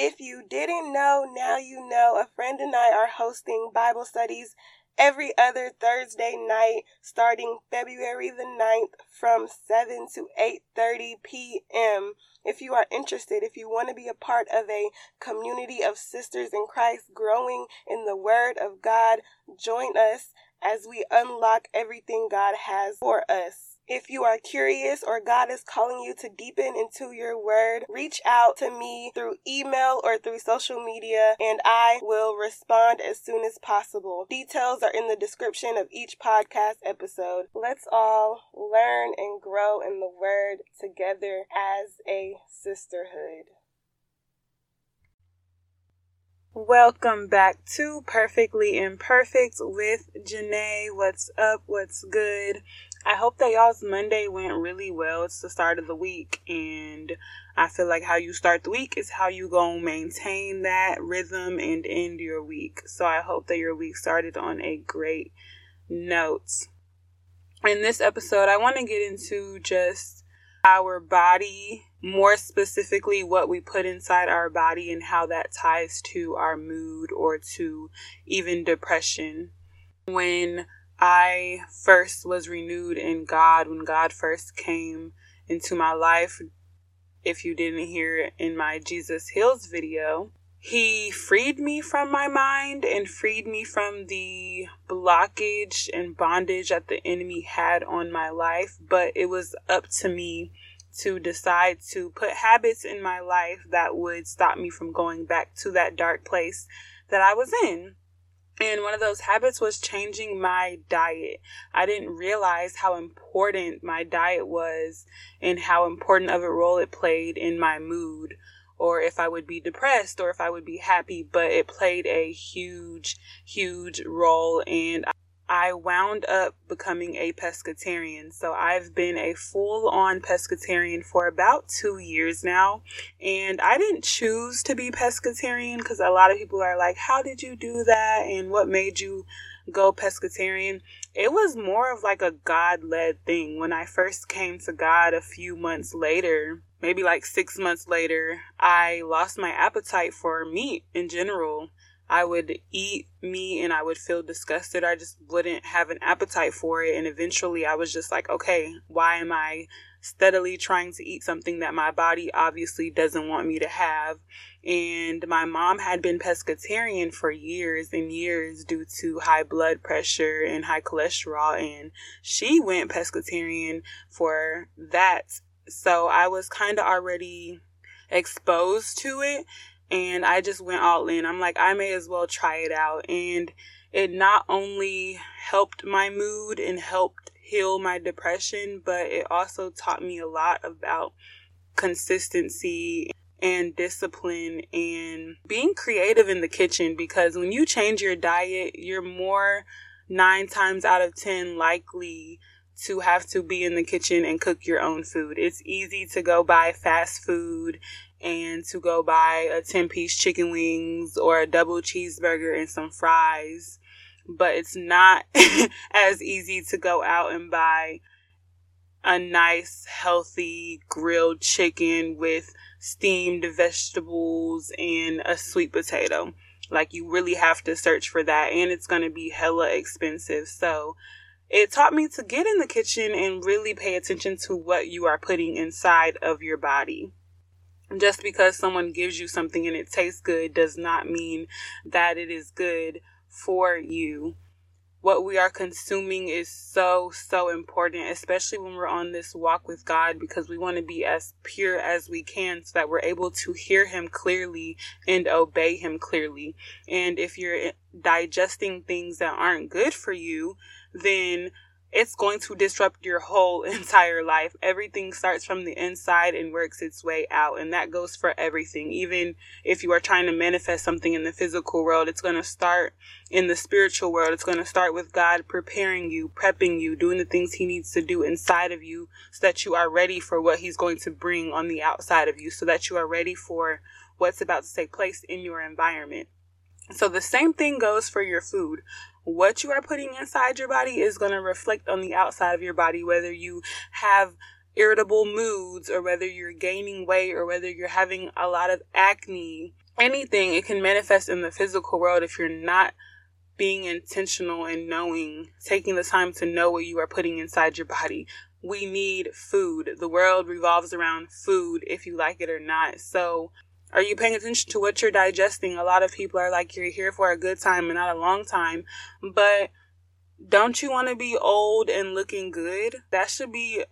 If you didn't know, now you know. A friend and I are hosting Bible studies every other Thursday night starting February the 9th from 7 to 8:30 p.m. If you are interested, if you want to be a part of a community of sisters in Christ growing in the word of God, join us as we unlock everything God has for us. If you are curious or God is calling you to deepen into your word, reach out to me through email or through social media and I will respond as soon as possible. Details are in the description of each podcast episode. Let's all learn and grow in the word together as a sisterhood. Welcome back to Perfectly Imperfect with Janae. What's up? What's good? I hope that y'all's Monday went really well. It's the start of the week, and I feel like how you start the week is how you gonna maintain that rhythm and end your week. So I hope that your week started on a great note. In this episode, I want to get into just our body, more specifically, what we put inside our body and how that ties to our mood or to even depression. When I first was renewed in God when God first came into my life. If you didn't hear it in my Jesus Heals video, he freed me from my mind and freed me from the blockage and bondage that the enemy had on my life. But it was up to me to decide to put habits in my life that would stop me from going back to that dark place that I was in. And one of those habits was changing my diet. I didn't realize how important my diet was and how important of a role it played in my mood or if I would be depressed or if I would be happy, but it played a huge, huge role. And I wound up becoming a pescatarian. So I've been a full on pescatarian for about two years now. And I didn't choose to be pescatarian because a lot of people are like, How did you do that? And what made you go pescatarian? It was more of like a God led thing. When I first came to God a few months later, maybe like six months later, I lost my appetite for meat in general. I would eat meat and I would feel disgusted. I just wouldn't have an appetite for it. And eventually I was just like, okay, why am I steadily trying to eat something that my body obviously doesn't want me to have? And my mom had been pescatarian for years and years due to high blood pressure and high cholesterol. And she went pescatarian for that. So I was kind of already exposed to it and I just went all in. I'm like, I may as well try it out. And it not only helped my mood and helped heal my depression, but it also taught me a lot about consistency and discipline and being creative in the kitchen because when you change your diet, you're more nine times out of 10 likely to have to be in the kitchen and cook your own food. It's easy to go buy fast food and to go buy a 10 piece chicken wings or a double cheeseburger and some fries. But it's not as easy to go out and buy a nice, healthy grilled chicken with steamed vegetables and a sweet potato. Like, you really have to search for that, and it's going to be hella expensive. So, it taught me to get in the kitchen and really pay attention to what you are putting inside of your body just because someone gives you something and it tastes good does not mean that it is good for you. What we are consuming is so, so important, especially when we're on this walk with God, because we want to be as pure as we can so that we're able to hear Him clearly and obey Him clearly. And if you're digesting things that aren't good for you, then it's going to disrupt your whole entire life. Everything starts from the inside and works its way out. And that goes for everything. Even if you are trying to manifest something in the physical world, it's going to start in the spiritual world. It's going to start with God preparing you, prepping you, doing the things He needs to do inside of you so that you are ready for what He's going to bring on the outside of you, so that you are ready for what's about to take place in your environment. So the same thing goes for your food what you are putting inside your body is going to reflect on the outside of your body, whether you have irritable moods or whether you're gaining weight or whether you're having a lot of acne anything, it can manifest in the physical world if you're not being intentional and knowing, taking the time to know what you are putting inside your body. We need food. The world revolves around food, if you like it or not. So, are you paying attention to what you're digesting? A lot of people are like, you're here for a good time and not a long time. But don't you want to be old and looking good? That should be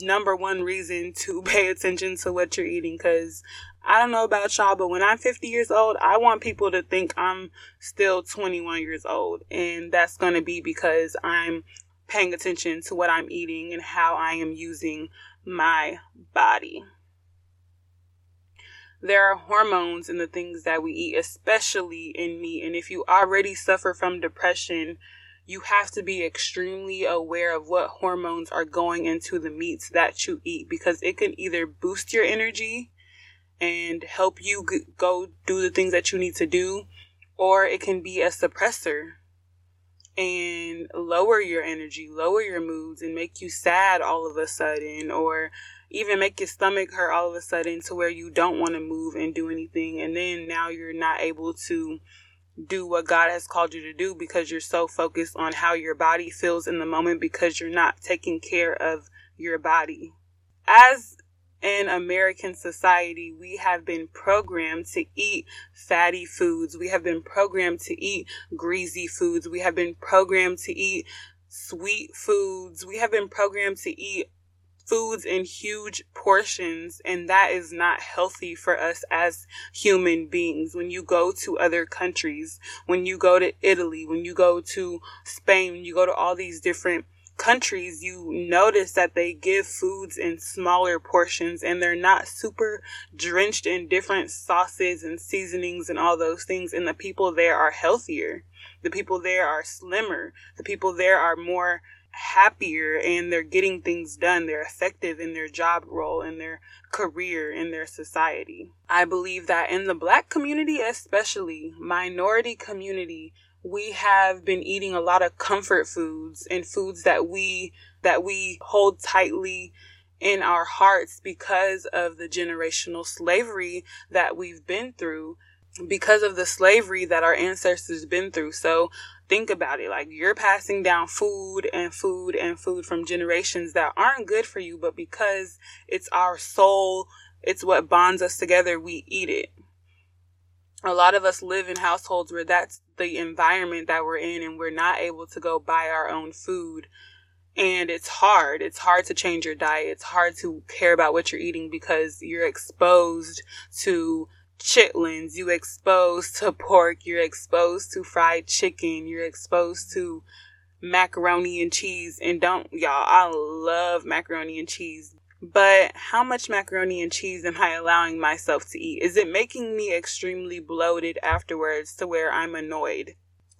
number one reason to pay attention to what you're eating because I don't know about y'all, but when I'm 50 years old, I want people to think I'm still 21 years old. And that's going to be because I'm paying attention to what I'm eating and how I am using my body. There are hormones in the things that we eat, especially in meat. And if you already suffer from depression, you have to be extremely aware of what hormones are going into the meats that you eat because it can either boost your energy and help you go do the things that you need to do, or it can be a suppressor and lower your energy, lower your moods, and make you sad all of a sudden, or even make your stomach hurt all of a sudden to where you don't want to move and do anything. And then now you're not able to do what God has called you to do because you're so focused on how your body feels in the moment because you're not taking care of your body. As in American society, we have been programmed to eat fatty foods. We have been programmed to eat greasy foods. We have been programmed to eat sweet foods. We have been programmed to eat foods in huge portions and that is not healthy for us as human beings. When you go to other countries when you go to Italy when you go to Spain when you go to all these different countries you notice that they give foods in smaller portions and they're not super drenched in different sauces and seasonings and all those things and the people there are healthier. The people there are slimmer. The people there are more happier and they're getting things done. They're effective in their job role, in their career, in their society. I believe that in the black community, especially minority community, we have been eating a lot of comfort foods and foods that we that we hold tightly in our hearts because of the generational slavery that we've been through because of the slavery that our ancestors been through. So think about it. Like you're passing down food and food and food from generations that aren't good for you but because it's our soul it's what bonds us together we eat it. A lot of us live in households where that's the environment that we're in and we're not able to go buy our own food. And it's hard. It's hard to change your diet. It's hard to care about what you're eating because you're exposed to chitlins, you exposed to pork, you're exposed to fried chicken, you're exposed to macaroni and cheese. And don't, y'all, I love macaroni and cheese. But how much macaroni and cheese am I allowing myself to eat? Is it making me extremely bloated afterwards to where I'm annoyed?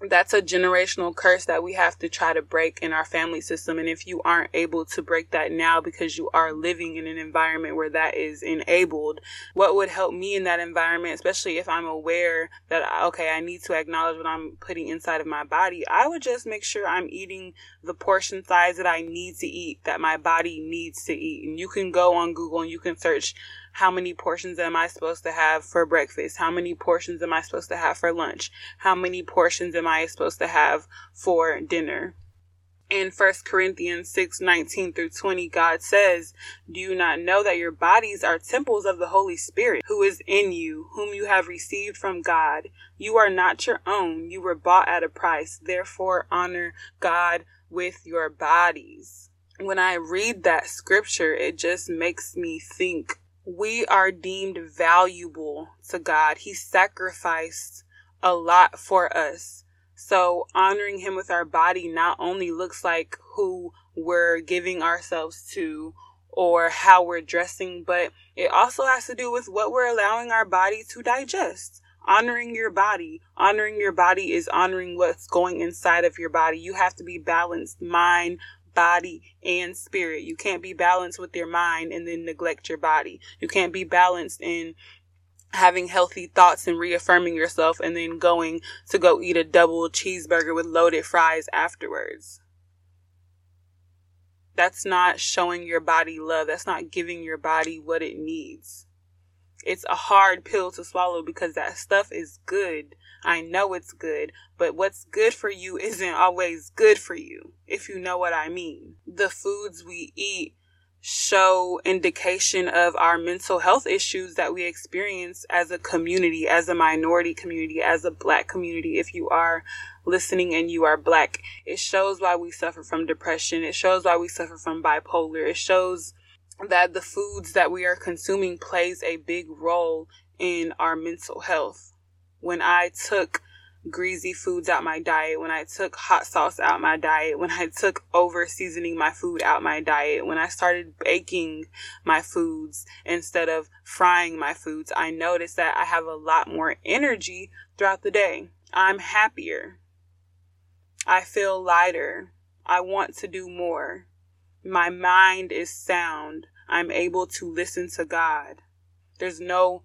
That's a generational curse that we have to try to break in our family system. And if you aren't able to break that now because you are living in an environment where that is enabled, what would help me in that environment, especially if I'm aware that, okay, I need to acknowledge what I'm putting inside of my body, I would just make sure I'm eating the portion size that I need to eat, that my body needs to eat. And you can go on Google and you can search how many portions am I supposed to have for breakfast? How many portions am I supposed to have for lunch? How many portions am I supposed to have for dinner? In 1 Corinthians 6 19 through 20, God says, Do you not know that your bodies are temples of the Holy Spirit, who is in you, whom you have received from God? You are not your own, you were bought at a price. Therefore, honor God with your bodies. When I read that scripture, it just makes me think we are deemed valuable to God. He sacrificed a lot for us. So honoring him with our body not only looks like who we're giving ourselves to or how we're dressing, but it also has to do with what we're allowing our body to digest. Honoring your body. Honoring your body is honoring what's going inside of your body. You have to be balanced mind, body and spirit. You can't be balanced with your mind and then neglect your body. You can't be balanced in having healthy thoughts and reaffirming yourself and then going to go eat a double cheeseburger with loaded fries afterwards. That's not showing your body love. That's not giving your body what it needs. It's a hard pill to swallow because that stuff is good. I know it's good, but what's good for you isn't always good for you, if you know what I mean. The foods we eat show indication of our mental health issues that we experience as a community, as a minority community, as a black community. If you are listening and you are black, it shows why we suffer from depression. It shows why we suffer from bipolar. It shows that the foods that we are consuming plays a big role in our mental health. When I took greasy foods out my diet, when I took hot sauce out my diet, when I took over seasoning my food out my diet, when I started baking my foods instead of frying my foods, I noticed that I have a lot more energy throughout the day. I'm happier. I feel lighter. I want to do more. My mind is sound. I'm able to listen to God. There's no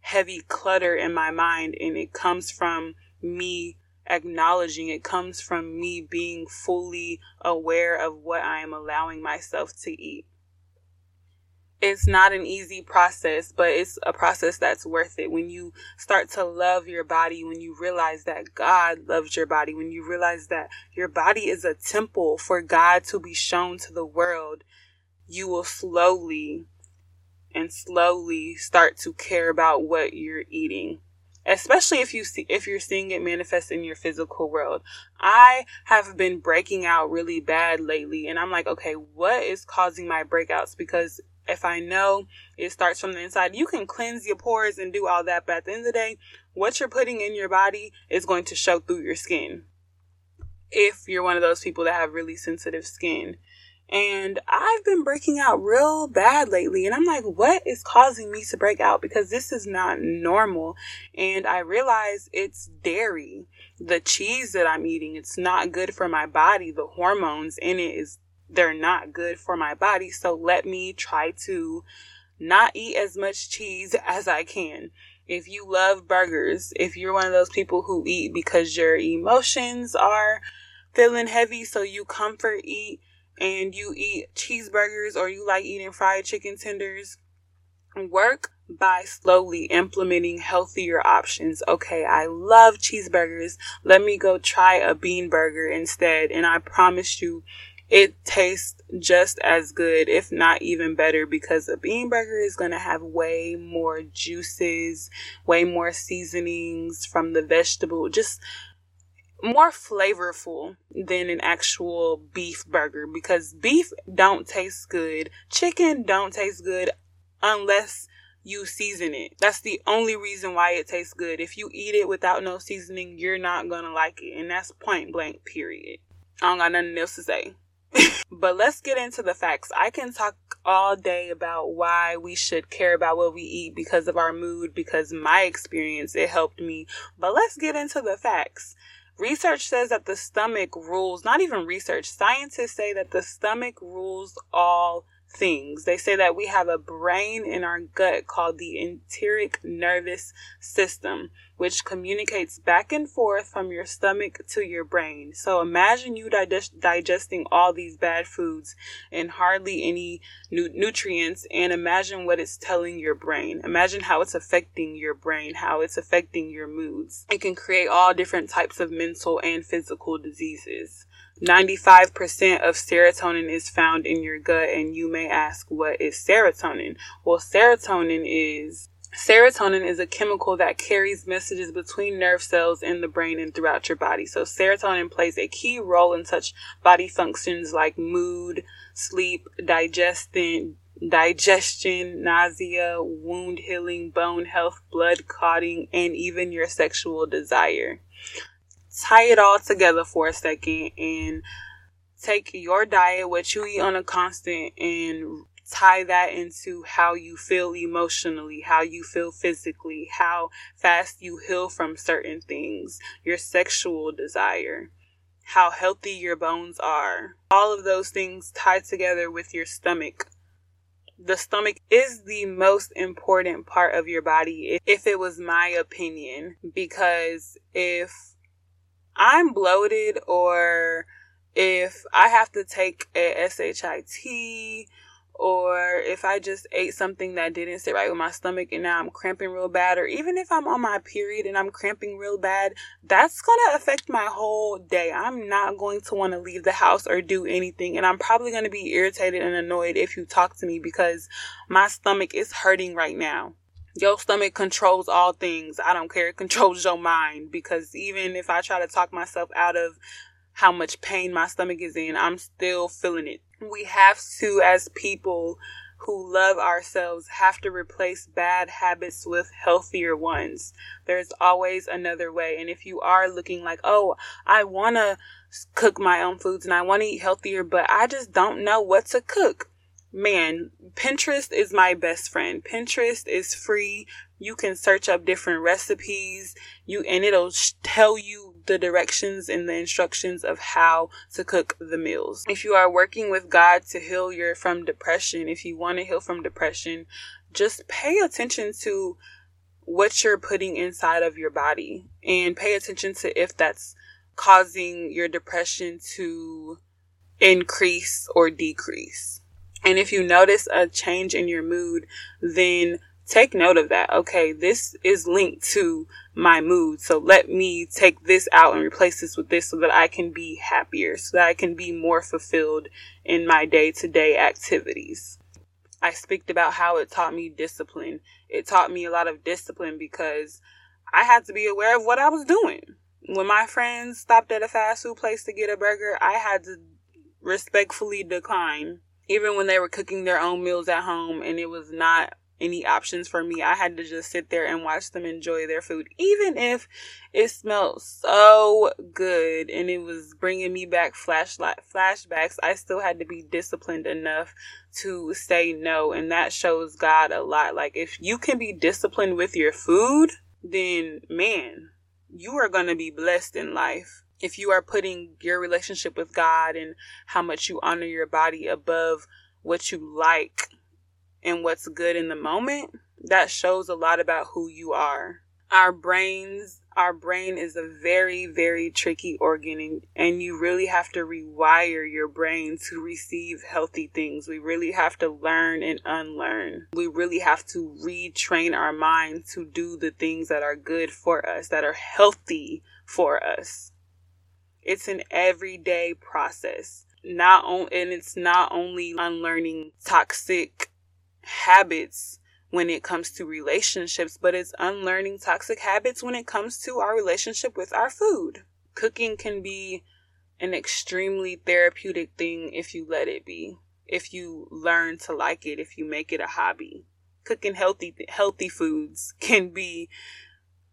heavy clutter in my mind, and it comes from me acknowledging it comes from me being fully aware of what I am allowing myself to eat. It's not an easy process, but it's a process that's worth it. When you start to love your body, when you realize that God loves your body, when you realize that your body is a temple for God to be shown to the world, you will slowly and slowly start to care about what you're eating especially if you see if you're seeing it manifest in your physical world. I have been breaking out really bad lately and I'm like, okay, what is causing my breakouts because if I know it starts from the inside, you can cleanse your pores and do all that, but at the end of the day, what you're putting in your body is going to show through your skin. If you're one of those people that have really sensitive skin. And I've been breaking out real bad lately. And I'm like, what is causing me to break out? Because this is not normal. And I realize it's dairy. The cheese that I'm eating, it's not good for my body. The hormones in it is, they're not good for my body. So let me try to not eat as much cheese as I can. If you love burgers, if you're one of those people who eat because your emotions are feeling heavy, so you comfort eat, and you eat cheeseburgers or you like eating fried chicken tenders, work by slowly implementing healthier options. Okay, I love cheeseburgers. Let me go try a bean burger instead. And I promise you, it tastes just as good, if not even better, because a bean burger is going to have way more juices, way more seasonings from the vegetable. Just more flavorful than an actual beef burger because beef don't taste good. Chicken don't taste good unless you season it. That's the only reason why it tastes good. If you eat it without no seasoning, you're not gonna like it. And that's point blank, period. I don't got nothing else to say. but let's get into the facts. I can talk all day about why we should care about what we eat because of our mood, because my experience, it helped me. But let's get into the facts. Research says that the stomach rules, not even research, scientists say that the stomach rules all things. They say that we have a brain in our gut called the enteric nervous system, which communicates back and forth from your stomach to your brain. So imagine you digest- digesting all these bad foods and hardly any nu- nutrients, and imagine what it's telling your brain. Imagine how it's affecting your brain, how it's affecting your moods. It can create all different types of mental and physical diseases. 95% of serotonin is found in your gut, and you may ask, what is serotonin? Well, serotonin is Serotonin is a chemical that carries messages between nerve cells in the brain and throughout your body. So, serotonin plays a key role in such body functions like mood, sleep, digestion, digestion, nausea, wound healing, bone health, blood clotting, and even your sexual desire tie it all together for a second and take your diet, what you eat on a constant, and tie that into how you feel emotionally, how you feel physically, how fast you heal from certain things, your sexual desire, how healthy your bones are. All of those things tied together with your stomach. The stomach is the most important part of your body, if it was my opinion, because if I'm bloated or if I have to take a SHIT or if I just ate something that didn't sit right with my stomach and now I'm cramping real bad, or even if I'm on my period and I'm cramping real bad, that's gonna affect my whole day. I'm not going to want to leave the house or do anything, and I'm probably gonna be irritated and annoyed if you talk to me because my stomach is hurting right now. Your stomach controls all things. I don't care. It controls your mind because even if I try to talk myself out of how much pain my stomach is in, I'm still feeling it. We have to, as people who love ourselves, have to replace bad habits with healthier ones. There's always another way. And if you are looking like, oh, I want to cook my own foods and I want to eat healthier, but I just don't know what to cook. Man, Pinterest is my best friend. Pinterest is free. You can search up different recipes. You and it'll tell you the directions and the instructions of how to cook the meals. If you are working with God to heal your from depression, if you want to heal from depression, just pay attention to what you're putting inside of your body and pay attention to if that's causing your depression to increase or decrease. And if you notice a change in your mood, then take note of that. Okay, this is linked to my mood. So let me take this out and replace this with this so that I can be happier, so that I can be more fulfilled in my day to day activities. I speak about how it taught me discipline. It taught me a lot of discipline because I had to be aware of what I was doing. When my friends stopped at a fast food place to get a burger, I had to respectfully decline. Even when they were cooking their own meals at home and it was not any options for me. I had to just sit there and watch them enjoy their food, even if it smelled so good and it was bringing me back flashlight flashbacks. I still had to be disciplined enough to say no, and that shows God a lot. Like if you can be disciplined with your food, then man, you are to be blessed in life. If you are putting your relationship with God and how much you honor your body above what you like and what's good in the moment, that shows a lot about who you are. Our brains, our brain is a very, very tricky organ, and, and you really have to rewire your brain to receive healthy things. We really have to learn and unlearn. We really have to retrain our mind to do the things that are good for us, that are healthy for us. It's an everyday process. Not on, and it's not only unlearning toxic habits when it comes to relationships, but it's unlearning toxic habits when it comes to our relationship with our food. Cooking can be an extremely therapeutic thing if you let it be. If you learn to like it, if you make it a hobby. Cooking healthy healthy foods can be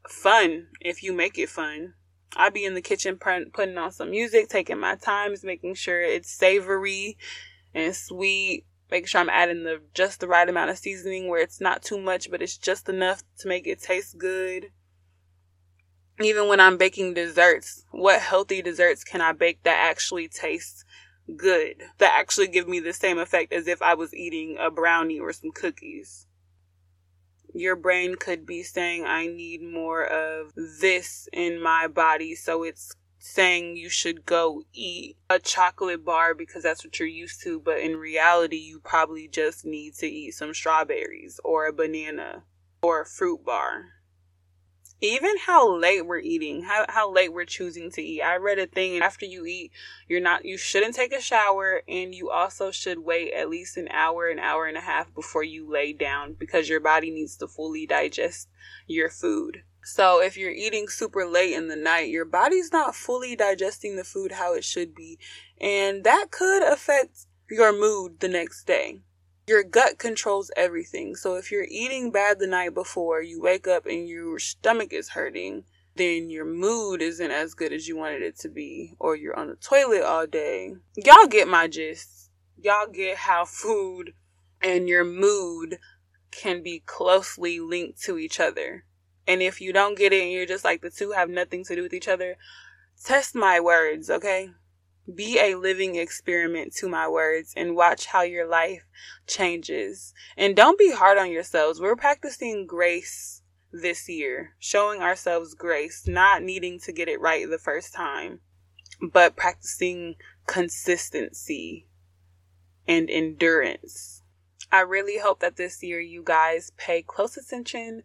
fun if you make it fun. I be in the kitchen putting on some music, taking my time, making sure it's savory and sweet making sure I'm adding the just the right amount of seasoning where it's not too much, but it's just enough to make it taste good. Even when I'm baking desserts, what healthy desserts can I bake that actually taste good? That actually give me the same effect as if I was eating a brownie or some cookies. Your brain could be saying, I need more of this in my body, so it's saying you should go eat a chocolate bar because that's what you're used to, but in reality, you probably just need to eat some strawberries or a banana or a fruit bar. Even how late we're eating, how, how late we're choosing to eat. I read a thing after you eat, you're not you shouldn't take a shower and you also should wait at least an hour, an hour and a half before you lay down because your body needs to fully digest your food. So if you're eating super late in the night, your body's not fully digesting the food how it should be. And that could affect your mood the next day. Your gut controls everything. So if you're eating bad the night before, you wake up and your stomach is hurting, then your mood isn't as good as you wanted it to be, or you're on the toilet all day. Y'all get my gist. Y'all get how food and your mood can be closely linked to each other. And if you don't get it and you're just like the two have nothing to do with each other, test my words, okay? Be a living experiment to my words and watch how your life changes. And don't be hard on yourselves. We're practicing grace this year, showing ourselves grace, not needing to get it right the first time, but practicing consistency and endurance. I really hope that this year you guys pay close attention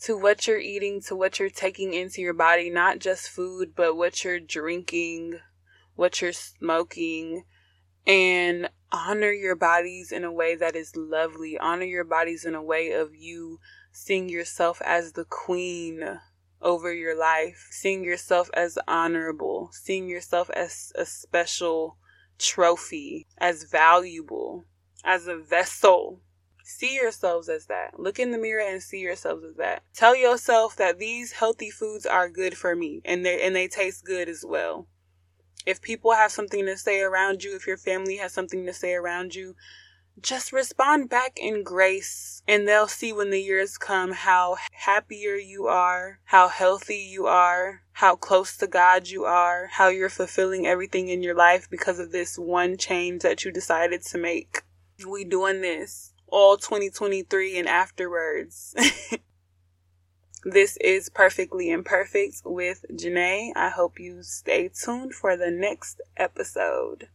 to what you're eating, to what you're taking into your body, not just food, but what you're drinking, what you're smoking, and honor your bodies in a way that is lovely. Honor your bodies in a way of you seeing yourself as the queen over your life, seeing yourself as honorable, seeing yourself as a special trophy, as valuable, as a vessel. See yourselves as that. Look in the mirror and see yourselves as that. Tell yourself that these healthy foods are good for me and they and they taste good as well. If people have something to say around you, if your family has something to say around you, just respond back in grace and they'll see when the years come how happier you are, how healthy you are, how close to God you are, how you're fulfilling everything in your life because of this one change that you decided to make. We doing this all 2023 and afterwards. this is Perfectly Imperfect with Janae. I hope you stay tuned for the next episode.